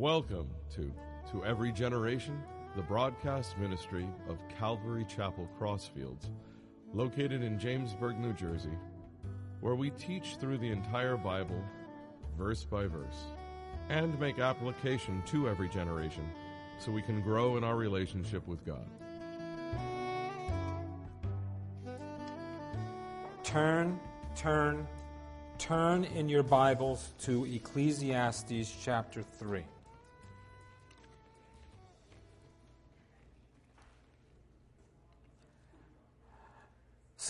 Welcome to To Every Generation, the broadcast ministry of Calvary Chapel Crossfields, located in Jamesburg, New Jersey, where we teach through the entire Bible, verse by verse, and make application to every generation so we can grow in our relationship with God. Turn, turn, turn in your Bibles to Ecclesiastes chapter 3.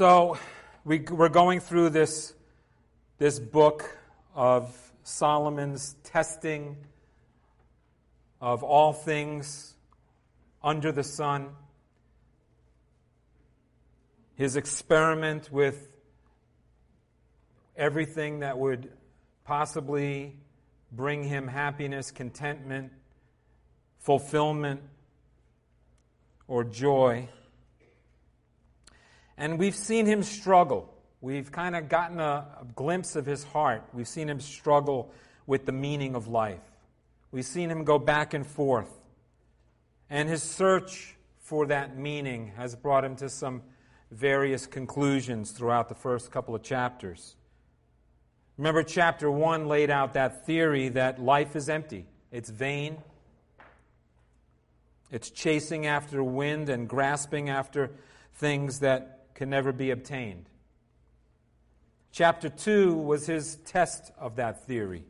So, we, we're going through this, this book of Solomon's testing of all things under the sun, his experiment with everything that would possibly bring him happiness, contentment, fulfillment, or joy. And we've seen him struggle. We've kind of gotten a, a, glimpse of his heart. We've seen him struggle with the meaning of life. We've seen him go back and forth. And his search for that meaning has brought him to some various conclusions throughout the first couple of chapters. Remember, chapter 1 laid out that theory that life is empty, it's vain, it's chasing after wind and grasping after things that can never be obtained. Chapter 2 was his test of that theory.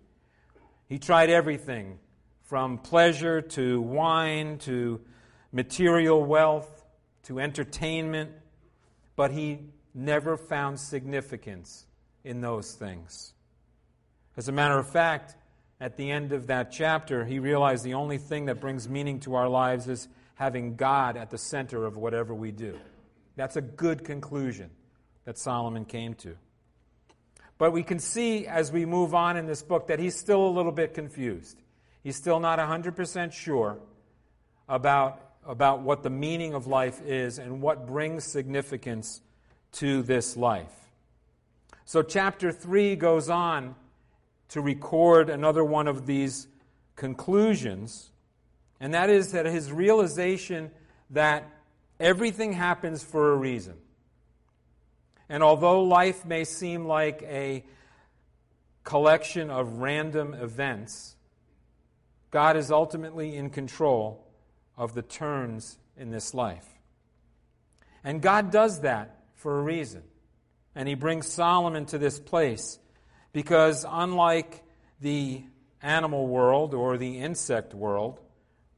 He tried everything from pleasure to wine to material wealth to entertainment, but he never found significance in those things. As a matter of fact, at the end of that chapter, he realized the only thing that brings meaning to our lives is having God at the center of whatever we do. That's a good conclusion that Solomon came to. But we can see as we move on in this book that he's still a little bit confused. He's still not 100% sure about, about what the meaning of life is and what brings significance to this life. So, chapter 3 goes on to record another one of these conclusions, and that is that his realization that Everything happens for a reason. And although life may seem like a collection of random events, God is ultimately in control of the turns in this life. And God does that for a reason. And He brings Solomon to this place because, unlike the animal world or the insect world,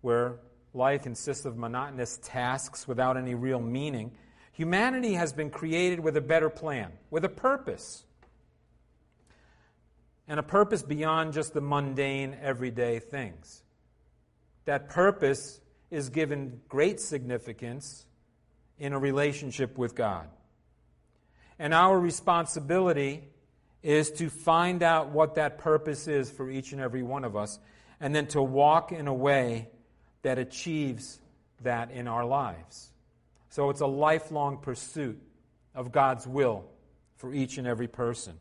where life consists of monotonous tasks without any real meaning, humanity has been created with a better plan, with a purpose. And a purpose beyond just the mundane, everyday things. That purpose is given great significance in a relationship with God. And our responsibility is to find out what that purpose is for each and every one of us, and then to walk in a way that achieves that in our lives. So it's a lifelong pursuit of God's will for each and every person.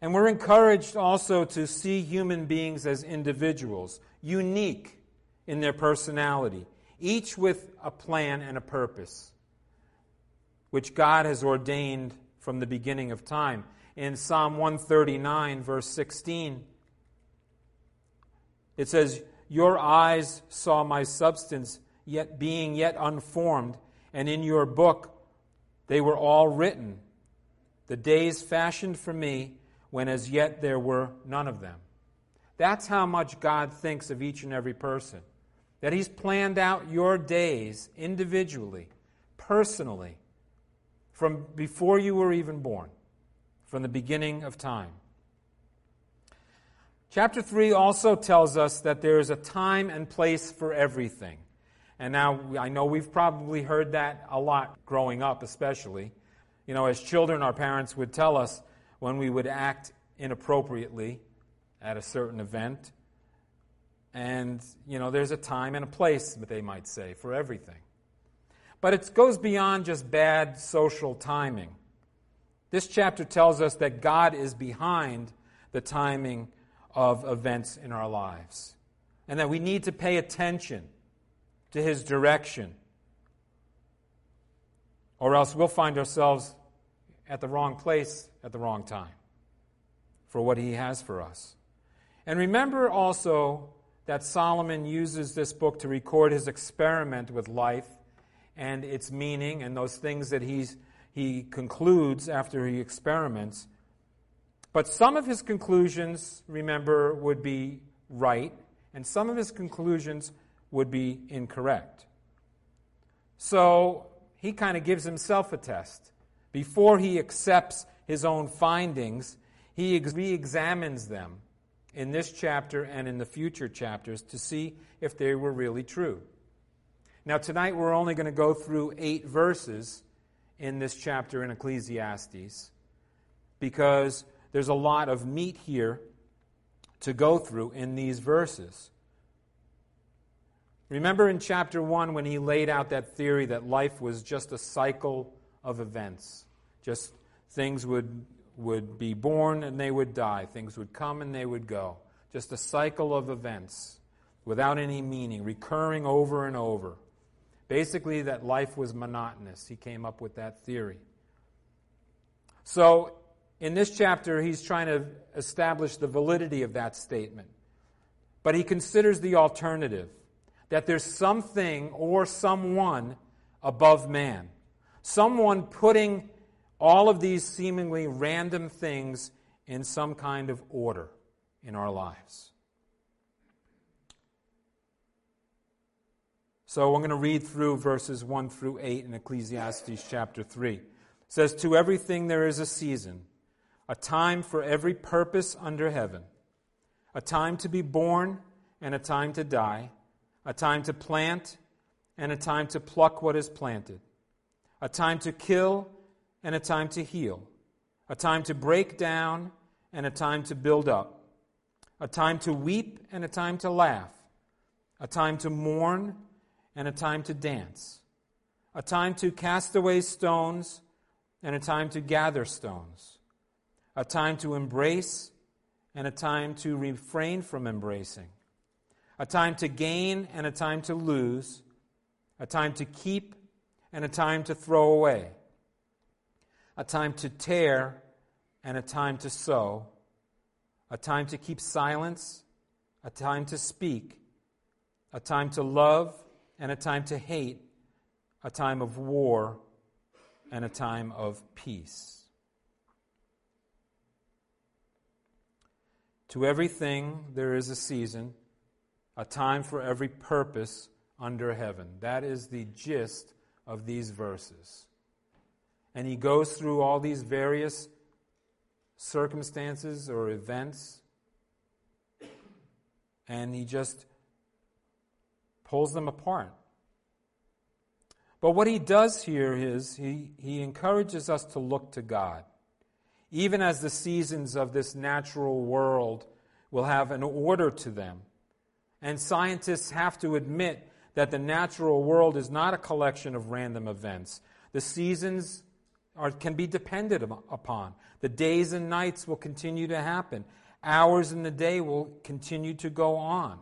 And we're encouraged also to see human beings as individuals, unique in their personality, each with a plan and a purpose, which God has ordained from the beginning of time. In Psalm 139, verse 16, it says, your eyes saw my substance, yet being yet unformed, and in your book they were all written. The days fashioned for me, when as yet there were none of them. That's how much God thinks of each and every person. That He's planned out your days individually, personally, from before you were even born, from the beginning of time. Chapter 3 also tells us that there is a time and place for everything. And now I know we've probably heard that a lot growing up, especially. You know, as children, our parents would tell us when we would act inappropriately at a certain event. And, you know, there's a time and a place, they might say, for everything. But it goes beyond just bad social timing. This chapter tells us that God is behind the timing of events in our lives. And that we need to pay attention to his direction. Or else we'll find ourselves at the wrong place at the wrong time for what he has for us. And remember also that Solomon uses this book to record his experiment with life and its meaning and those things that he's, he concludes after he experiments. But some of his conclusions, remember, would be right, and some of his conclusions would be incorrect. So he kind of gives himself a test. Before he accepts his own findings, he re examines them in this chapter and in the future chapters to see if they were really true. Now, tonight we're only going to go through eight verses in this chapter in Ecclesiastes because there's a lot of meat here to go through in these verses. Remember in chapter 1 when he laid out that theory that life was just a cycle of events. Just things would would be born and they would die. Things would come and they would go. Just a cycle of events without any meaning, recurring over and over. Basically, that life was monotonous. He came up with that theory. So, in this chapter, he's trying to establish the validity of that statement. But he considers the alternative that there's something or someone above man, someone putting all of these seemingly random things in some kind of order in our lives. So I'm going to read through verses 1 through 8 in Ecclesiastes chapter 3. It says, To everything there is a season, a time for every purpose under heaven, a time to be born and a time to die, a time to plant and a time to pluck what is planted, a time to kill and a time to heal, a time to break down and a time to build up, a time to weep and a time to laugh, a time to mourn and a time to dance, a time to cast away stones and a time to gather stones, a time to embrace and a time to refrain from embracing, a time to gain and a time to lose, a time to keep and a time to throw away a time to tear and a time to sew, a time to keep silence, a time to speak, a time to love and a time to hate, a time of war and a time of peace. To everything there is a season, a time for every purpose under heaven. That is the gist of these verses and he goes through all these various circumstances or events, and he just pulls them apart. But what he does here is he, he encourages us to look to God. Even as the seasons of this natural world will have an order to them. And scientists have to admit that the natural world is not a collection of random events. The seasons are, can be depended upon. The days and nights will continue to happen. Hours in the day will continue to go on.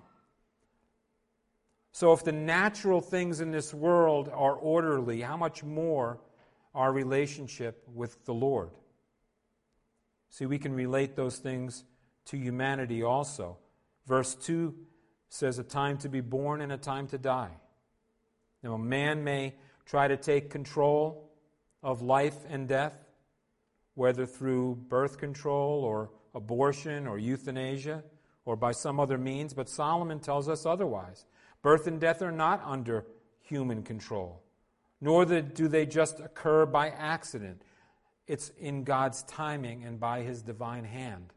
So, if the natural things in this world are orderly, how much more our relationship with the Lord? See, we can relate those things to humanity also. Verse 2 says, A time to be born and a time to die. Now, a man may try to take control of life and death, whether through birth control or abortion or euthanasia or by some other means, but Solomon tells us otherwise. Birth and death are not under human control, nor do they just occur by accident. It's in God's timing and by his divine hand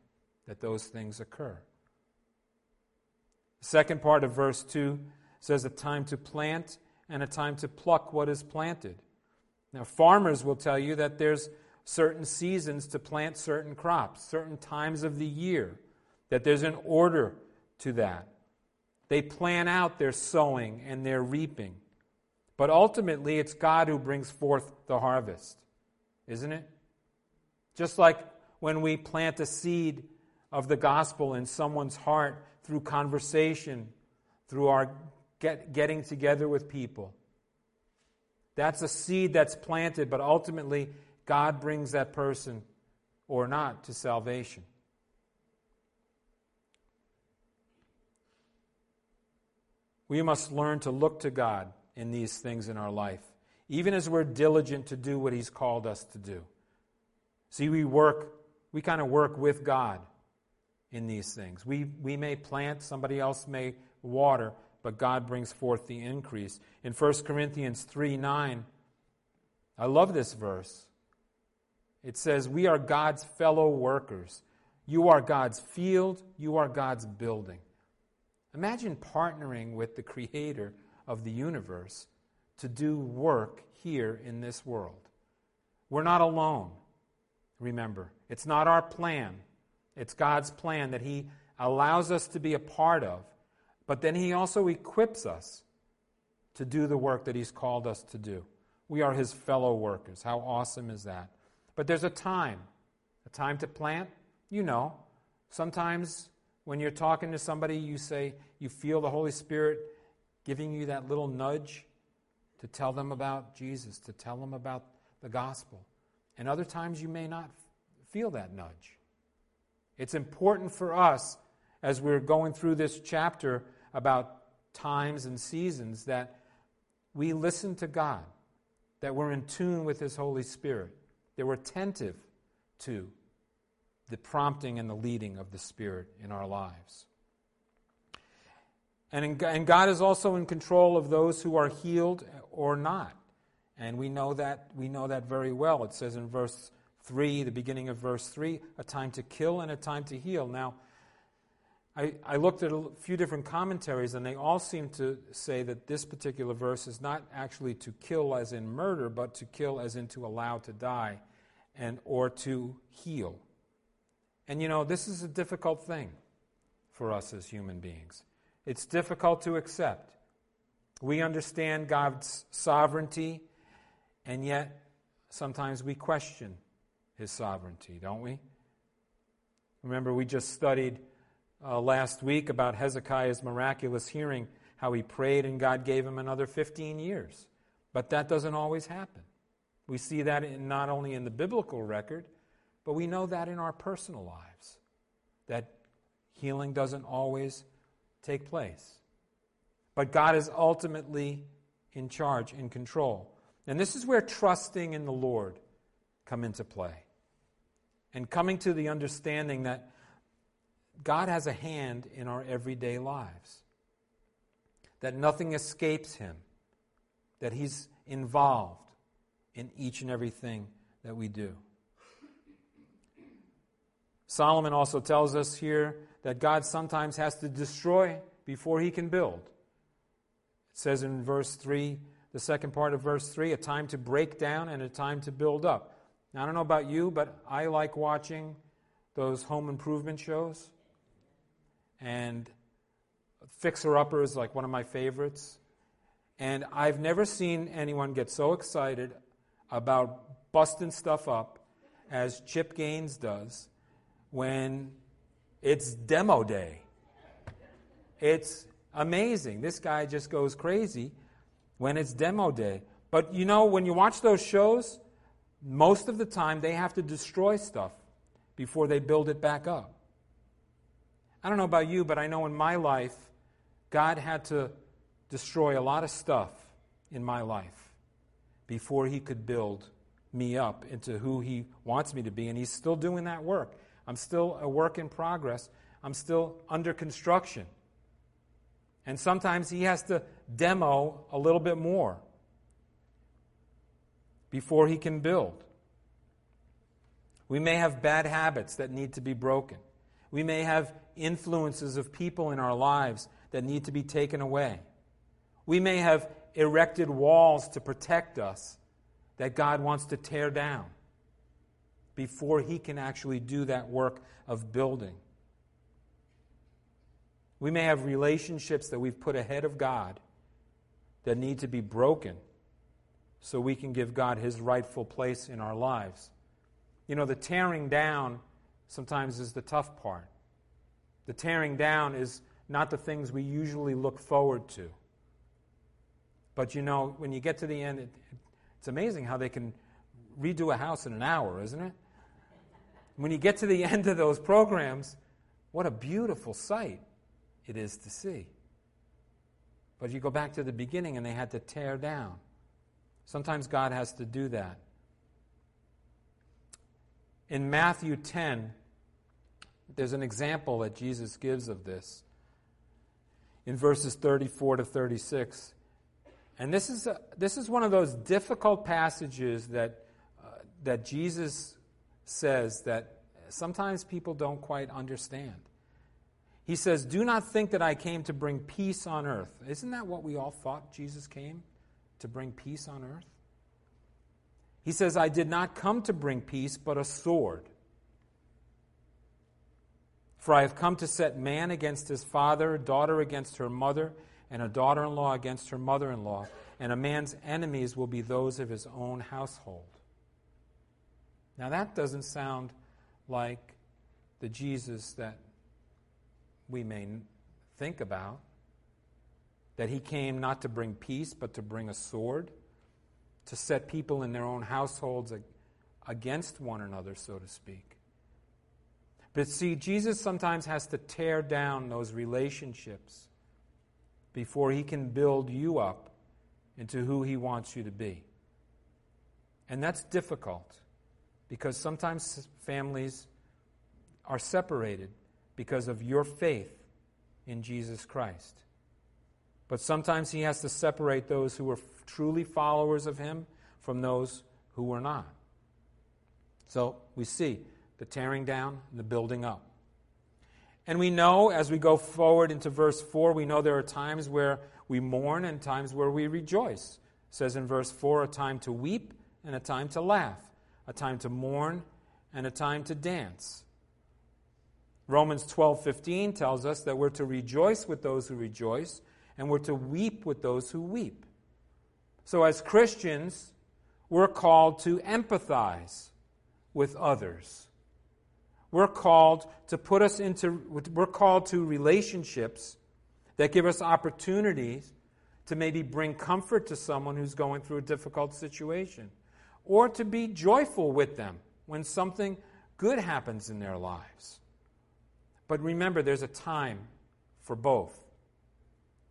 that those things occur. The second part of verse 2 says a time to plant and a time to pluck what is planted. Now, farmers will tell you that there's certain seasons to plant certain crops, certain times of the year, that there's an order to that. They plan out their sowing and their reaping. But ultimately, it's God who brings forth the harvest, isn't it? Just like when we plant a seed of the gospel in someone's heart through conversation, through our get, getting together with people. That's a seed that's planted, but ultimately, God brings that person or not to salvation. We must learn to look to God in these things in our life, even as we're diligent to do what He's called us to do. See, we work, we kind of work with God in these things. We, we may plant, somebody else may water, but God brings forth the increase. In 1 Corinthians 3 9, I love this verse. It says, We are God's fellow workers. You are God's field, you are God's building. Imagine partnering with the creator of the universe to do work here in this world. We're not alone, remember. It's not our plan, it's God's plan that He allows us to be a part of, but then He also equips us to do the work that He's called us to do. We are His fellow workers. How awesome is that? But there's a time a time to plant. You know, sometimes when you're talking to somebody, you say you feel the Holy Spirit giving you that little nudge to tell them about Jesus, to tell them about the gospel. And other times you may not feel that nudge. It's important for us as we're going through this chapter about times and seasons that we listen to God, that we're in tune with His Holy Spirit, that we're attentive to the prompting and the leading of the Spirit in our lives. And, in, and God is also in control of those who are healed or not. And we know that we know that very well. It says in verse 3, the beginning of verse 3, a time to kill and a time to heal. Now, I, I looked at a few different commentaries, and they all seem to say that this particular verse is not actually to kill as in murder, but to kill as in to allow to die and or to heal. And you know, this is a difficult thing for us as human beings. It's difficult to accept. We understand God's sovereignty, and yet sometimes we question his sovereignty, don't we? Remember, we just studied uh, last week about Hezekiah's miraculous hearing, how he prayed and God gave him another 15 years. But that doesn't always happen. We see that in, not only in the biblical record, but we know that in our personal lives, that healing doesn't always take place. But God is ultimately in charge, in control. And this is where trusting in the Lord come into play. And coming to the understanding that God has a hand in our everyday lives. That nothing escapes him. That he's involved in each and everything that we do. Solomon also tells us here that God sometimes has to destroy before he can build. It says in verse 3, the second part of verse 3, a time to break down and a time to build up. Now, I don't know about you, but I like watching those home improvement shows. And Fixer Upper is like one of my favorites. And I've never seen anyone get so excited about busting stuff up as Chip Gaines does when it's demo day. It's amazing. This guy just goes crazy when it's demo day. But you know, when you watch those shows, most of the time they have to destroy stuff before they build it back up. I don't know about you, but I know in my life, God had to destroy a lot of stuff in my life before He could build me up into who He wants me to be. And He's still doing that work. I'm still a work in progress. I'm still under construction. And sometimes he has to demo a little bit more before he can build. We may have bad habits that need to be broken. We may have influences of people in our lives that need to be taken away. We may have erected walls to protect us that God wants to tear down before he can actually do that work of building. We may have relationships that we've put ahead of God that need to be broken so we can give God his rightful place in our lives. You know, the tearing down sometimes is the tough part. The tearing down is not the things we usually look forward to. But you know, when you get to the end, it, it's amazing how they can redo a house in an hour, isn't it? When you get to the end of those programs, what a beautiful sight it is to see. But you go back to the beginning and they had to tear down. Sometimes God has to do that. In Matthew 10, there's an example that Jesus gives of this in verses 34 to 36. And this is, a, this is one of those difficult passages that, uh, that Jesus says that sometimes people don't quite understand. He says, Do not think that I came to bring peace on earth. Isn't that what we all thought Jesus came? To bring peace on earth? He says, I did not come to bring peace, but a sword. For I have come to set man against his father, daughter against her mother, and a daughter in law against her mother in law, and a man's enemies will be those of his own household. Now, that doesn't sound like the Jesus that we may think about. That he came not to bring peace, but to bring a sword, to set people in their own households against one another, so to speak. But see, Jesus sometimes has to tear down those relationships before he can build you up into who he wants you to be. And that's difficult because sometimes families are separated because of your faith in Jesus Christ. But sometimes he has to separate those who are truly followers of him from those who were not. So we see the tearing down and the building up. And we know as we go forward into verse 4, we know there are times where we mourn and times where we rejoice. It says in verse 4 a time to weep and a time to laugh, a time to mourn and a time to dance. Romans 12:15 tells us that we're to rejoice with those who rejoice and we're to weep with those who weep. So as Christians, we're called to empathize with others. We're called to put us into we're called to relationships that give us opportunities to maybe bring comfort to someone who's going through a difficult situation or to be joyful with them when something good happens in their lives. But remember, there's a time for both.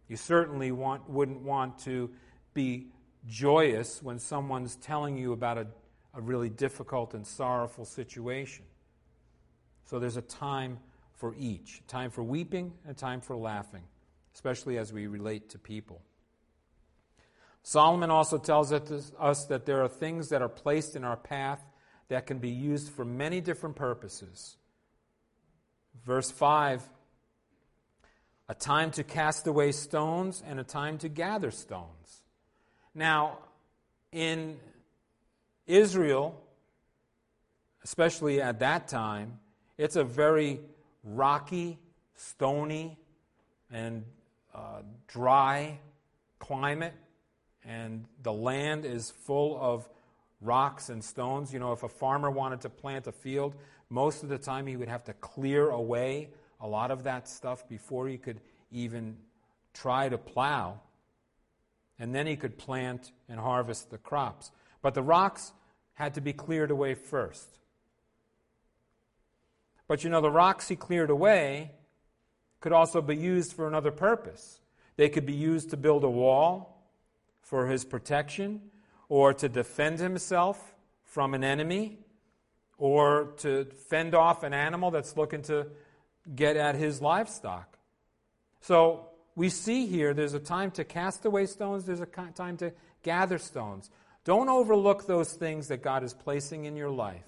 You certainly want, wouldn't want to be joyous when someone's telling you about a, a really difficult and sorrowful situation. So there's a time for each a time for weeping and a time for laughing, especially as we relate to people. Solomon also tells us that there are things that are placed in our path that can be used for many different purposes. Verse 5 a time to cast away stones and a time to gather stones. Now, in Israel, especially at that time, it's a very rocky, stony, and uh, dry climate, and the land is full of rocks and stones. You know, if a farmer wanted to plant a field, most of the time, he would have to clear away a lot of that stuff before he could even try to plow. And then he could plant and harvest the crops. But the rocks had to be cleared away first. But you know, the rocks he cleared away could also be used for another purpose. They could be used to build a wall for his protection or to defend himself from an enemy or to fend off an animal that's looking to get at his livestock. So we see here there's a time to cast away stones, there's a time to gather stones. Don't overlook those things that God is placing in your life.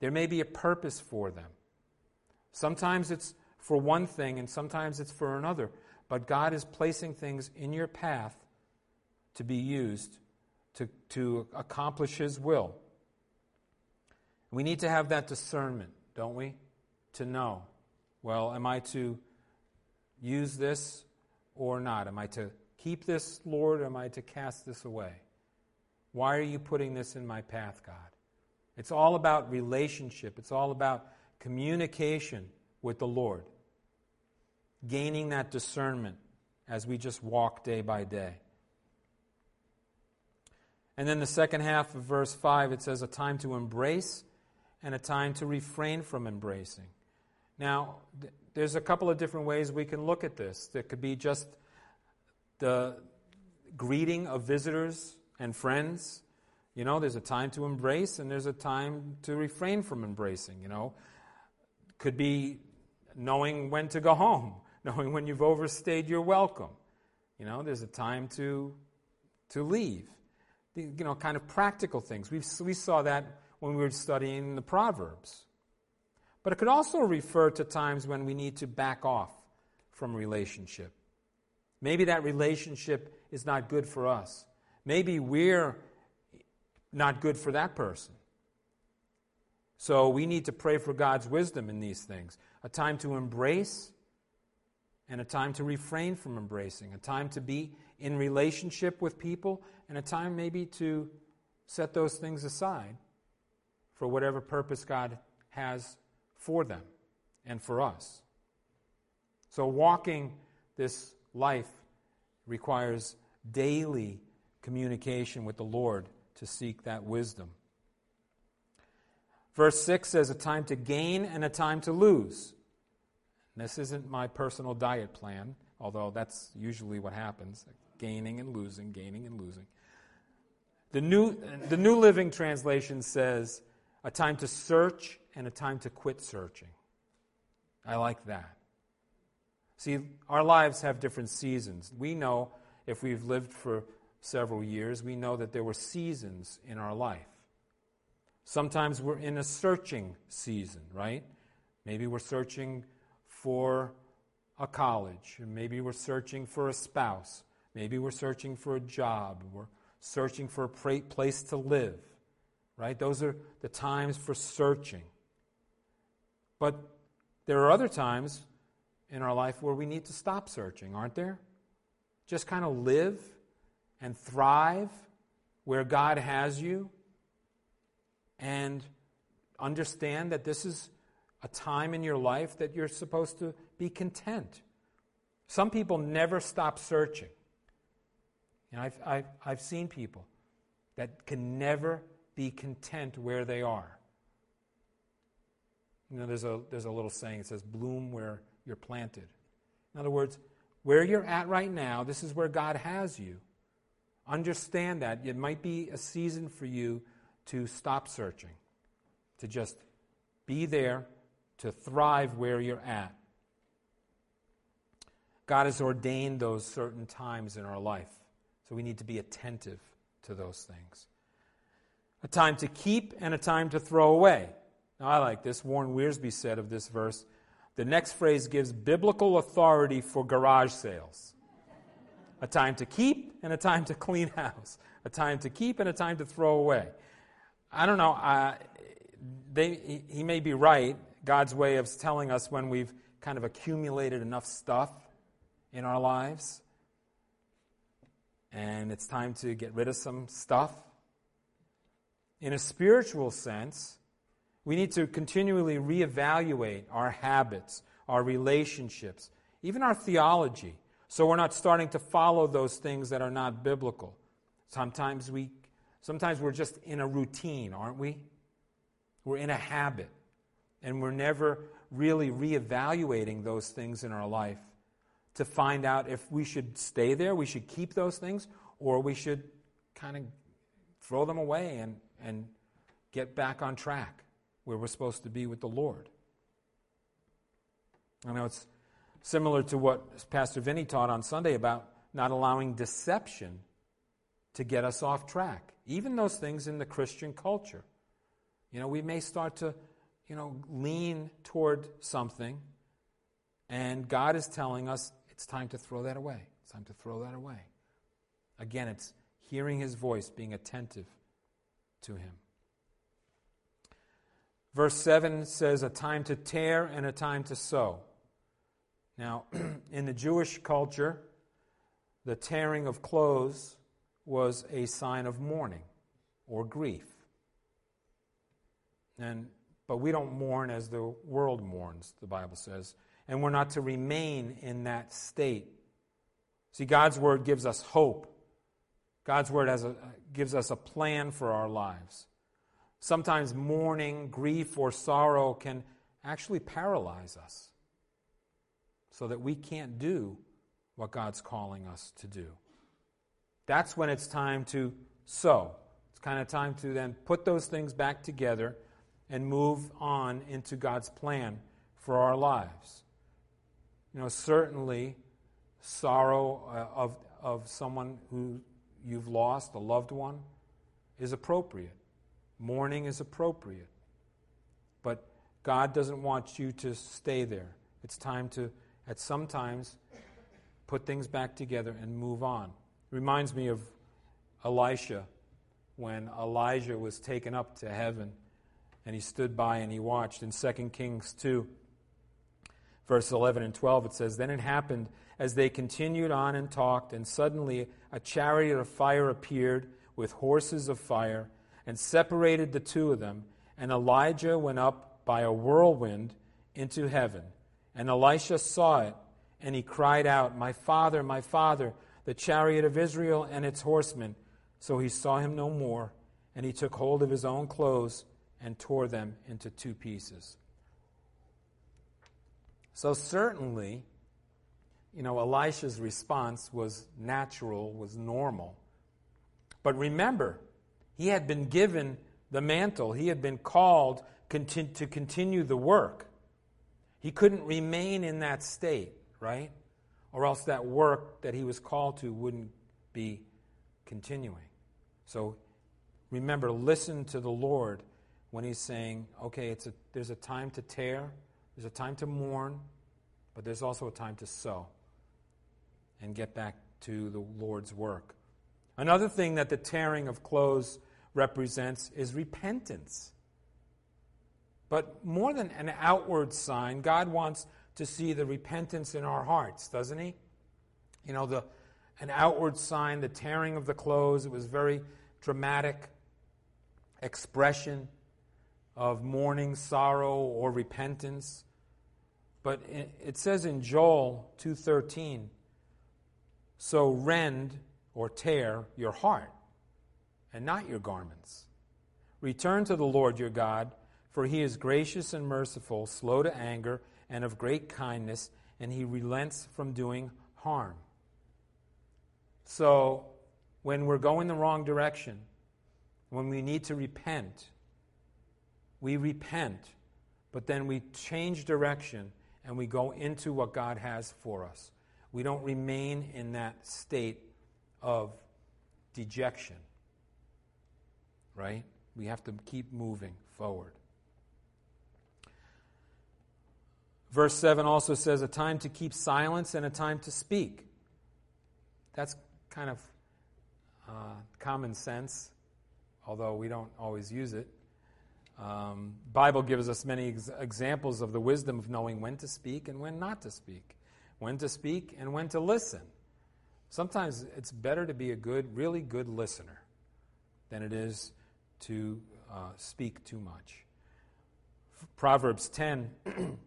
There may be a purpose for them. Sometimes it's for one thing and sometimes it's for another. But God is placing things in your path to be used to, to accomplish His will. We need to have that discernment, don't we? To know, well, am I to use this or not? Am I to keep this, Lord, or am I to cast this away? Why are you putting this in my path, God? It's all about relationship, it's all about communication with the Lord. gaining that discernment as we just walk day by day. And then the second half of verse 5, it says, a time to embrace and a time to refrain from embracing. Now, th- there's a couple of different ways we can look at this. There could be just the greeting of visitors and friends. You know, there's a time to embrace and there's a time to refrain from embracing, you know. Could be knowing when to go home, knowing when you've overstayed your welcome. You know, there's a time to, to leave. The, you know, kind of practical things. we we saw that when we were studying the Proverbs. But it could also refer to times when we need to back off from relationship. Maybe that relationship is not good for us. Maybe we're not good for that person. So we need to pray for God's wisdom in these things. A time to embrace and a time to refrain from embracing. A time to be in relationship with people and a time maybe to set those things aside for whatever purpose God has for them and for us. So walking this life requires daily communication with the Lord to seek that wisdom. Verse 6 says, A time to gain and a time to lose. this isn't my personal diet plan, although that's usually what happens gaining and losing, gaining and losing. The New, the New Living Translation says, A time to search and a time to quit searching. I like that. See, our lives have different seasons. We know if we've lived for several years, we know that there were seasons in our life. Sometimes we're in a searching season, right? Maybe we're searching for a college, maybe we're searching for a spouse, maybe we're searching for a job, we're searching for a place to live, right? Those are the times for searching. But there are other times in our life where we need to stop searching, aren't there? Just kind of live and thrive where God has you and understand that this is a time in your life that you're supposed to be content. Some people never stop searching. And I've, I've, I've seen people that can never be content where they are. You know, there's a, there's a little saying, it says, bloom where you're planted. In other words, where you're at right now, this is where God has you. Understand that. It might be a season for you to stop searching, to just be there, to thrive where you're at. God has ordained those certain times in our life, so we need to be attentive to those things. A time to keep and a time to throw away. Now, I like this. Warren Wiersbe said of this verse the next phrase gives biblical authority for garage sales a time to keep and a time to clean house, a time to keep and a time to throw away. I don't know. Uh, they, he may be right. God's way of telling us when we've kind of accumulated enough stuff in our lives and it's time to get rid of some stuff. In a spiritual sense, we need to continually reevaluate our habits, our relationships, even our theology, so we're not starting to follow those things that are not biblical. Sometimes we sometimes we're just in a routine, aren't we? We're in a habit. And we're never really reevaluating those things in our life to find out if we should stay there, we should keep those things, or we should kind of throw them away and, and get back on track where we're supposed to be with the Lord. I know it's similar to what Pastor Vinny taught on Sunday about not allowing deception to get us off track. Even those things in the Christian culture. You know, we may start to, you know, lean toward something, and God is telling us it's time to throw that away. It's time to throw that away. Again, it's hearing His voice, being attentive to Him. Verse 7 says, A time to tear and a time to sew. Now, in the Jewish culture, the tearing of clothes was a sign of mourning or grief. And, but we don't mourn as the world mourns, the Bible says. and we're not to remain in that state. See, God's Word gives us hope. God's Word a, gives us a plan for our lives. Sometimes mourning, grief, or sorrow can actually paralyze us so that we can't do what God's calling us to do. That's when it's time to sew. It's kind of time to then put those things back together and move on into God's plan for our lives. You know, certainly sorrow uh, of, of someone who you've lost, a loved one, is appropriate. Mourning is appropriate. But God doesn't want you to stay there. It's time to, at some times, put things back together and move on. It reminds me of Elisha when Elijah was taken up to heaven and he stood by and he watched. In 2 Kings 2, verse 11 and 12, it says, Then it happened as they continued on and talked, and suddenly a chariot of fire appeared with horses of fire and separated the two of them. And Elijah went up by a whirlwind into heaven. And Elisha saw it, and he cried out, My father, my father, the chariot of Israel and its horsemen. So he saw him no more, and he took hold of his own clothes and tore them into two pieces. So, certainly, you know, Elisha's response was natural, was normal. But remember, he had been given the mantle, he had been called to continue the work. He couldn't remain in that state, right? Or else that work that he was called to wouldn't be continuing. So remember, listen to the Lord when he's saying, okay, it's a, there's a time to tear, there's a time to mourn, but there's also a time to sew and get back to the Lord's work. Another thing that the tearing of clothes represents is repentance. But more than an outward sign, God wants to see the repentance in our hearts, doesn't He? You know, the, an outward sign, the tearing of the clothes, it was very dramatic expression of mourning, sorrow, or repentance. But it says in Joel 2:13, "So rend or tear your heart and not your garments. Return to the Lord your God, for he is gracious and merciful, slow to anger, and of great kindness, and he relents from doing harm." So, when we're going the wrong direction, when we need to repent, we repent, but then we change direction and we go into what God has for us. We don't remain in that state of dejection, right? We have to keep moving forward. Verse 7 also says a time to keep silence and a time to speak. That's kind of uh, common sense, although we don't always use it. Um, Bible gives us many ex- examples of the wisdom of knowing when to speak and when not to speak, when to speak and when to listen. Sometimes it's better to be a good, really good listener than it is to uh, speak too much. Proverbs 10,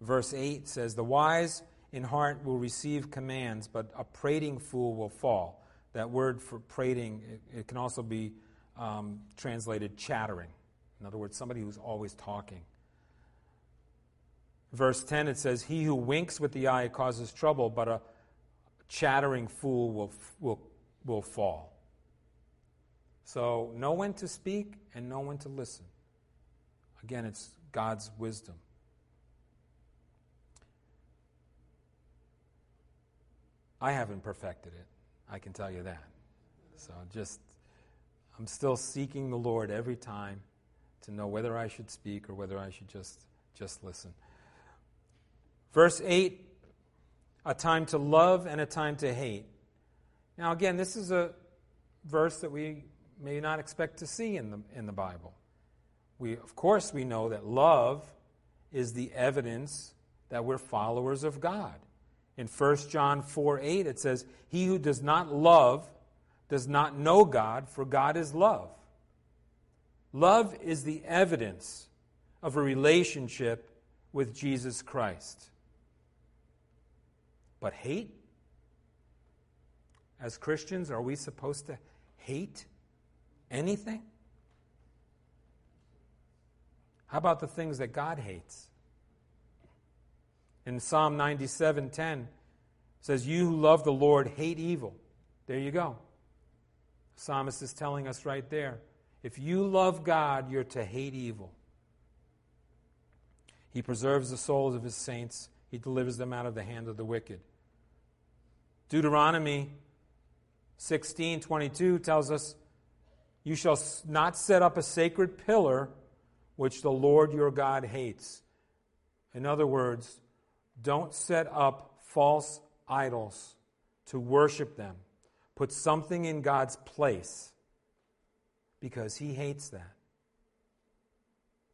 verse 8 says, The wise in heart will receive commands, but a prating fool will fall. That word for prating, it, it can also be um, translated chattering. In other words, somebody who's always talking. Verse 10, it says, He who winks with the eye causes trouble, but a chattering fool will, will, will fall. So, know when to speak and know when to listen. Again, it's God's wisdom. I haven't perfected it. I can tell you that. So just I'm still seeking the Lord every time to know whether I should speak or whether I should just, just listen. Verse 8 a time to love and a time to hate. Now, again, this is a verse that we may not expect to see in the, in the Bible. We, of course, we know that love is the evidence that we're followers of God. In 1 John 4 8, it says, He who does not love does not know God, for God is love. Love is the evidence of a relationship with Jesus Christ. But hate? As Christians, are we supposed to hate anything? How about the things that God hates? In Psalm 97:10 says, "You who love the Lord hate evil." There you go. The psalmist is telling us right there. If you love God, you're to hate evil. He preserves the souls of his saints. He delivers them out of the hand of the wicked. Deuteronomy 16:22 tells us, "You shall not set up a sacred pillar which the Lord your God hates." In other words, don't set up false idols to worship them. Put something in God's place because he hates that.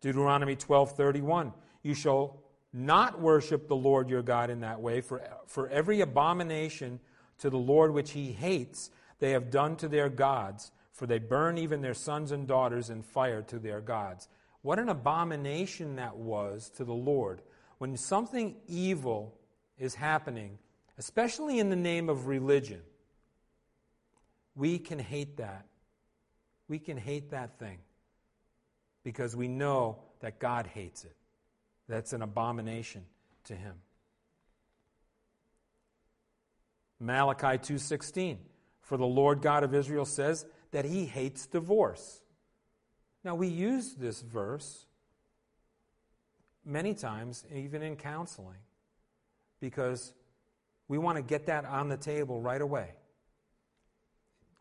Deuteronomy 12:31 You shall not worship the Lord your God in that way for for every abomination to the Lord which he hates they have done to their gods for they burn even their sons and daughters in fire to their gods. What an abomination that was to the Lord when something evil is happening, especially in the name of religion, we can hate that. We can hate that thing because we know that God hates it. That's an abomination to him. Malachi 2:16 For the Lord God of Israel says that he hates divorce. Now we use this verse many times, even in counseling, because we want to get that on the table right away.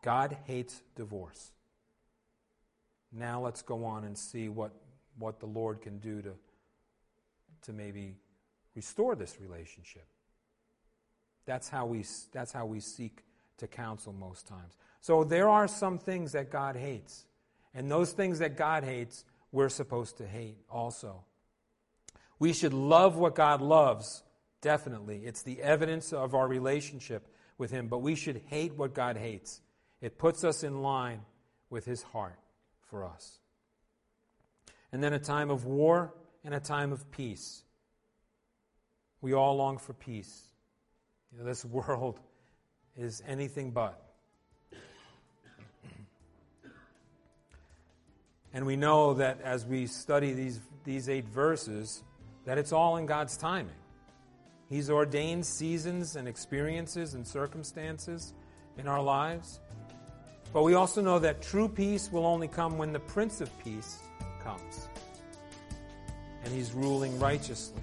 God hates divorce. Now let's go on and see what, what the Lord can do to, to maybe restore this relationship. That's how, we, that's how we seek to counsel most times. So there are some things that God hates. And those things that God hates, we're supposed to hate also. We should love what God loves, definitely. It's the evidence of our relationship with Him. But we should hate what God hates. It puts us in line with His heart for us. And then a time of war and a time of peace. We all long for peace. You know, this world is anything but. And we know that as we study these, these eight verses, that it's all in God's timing. He's ordained seasons and experiences and circumstances in our lives. But we also know that true peace will only come when the Prince of Peace comes. And he's ruling righteously.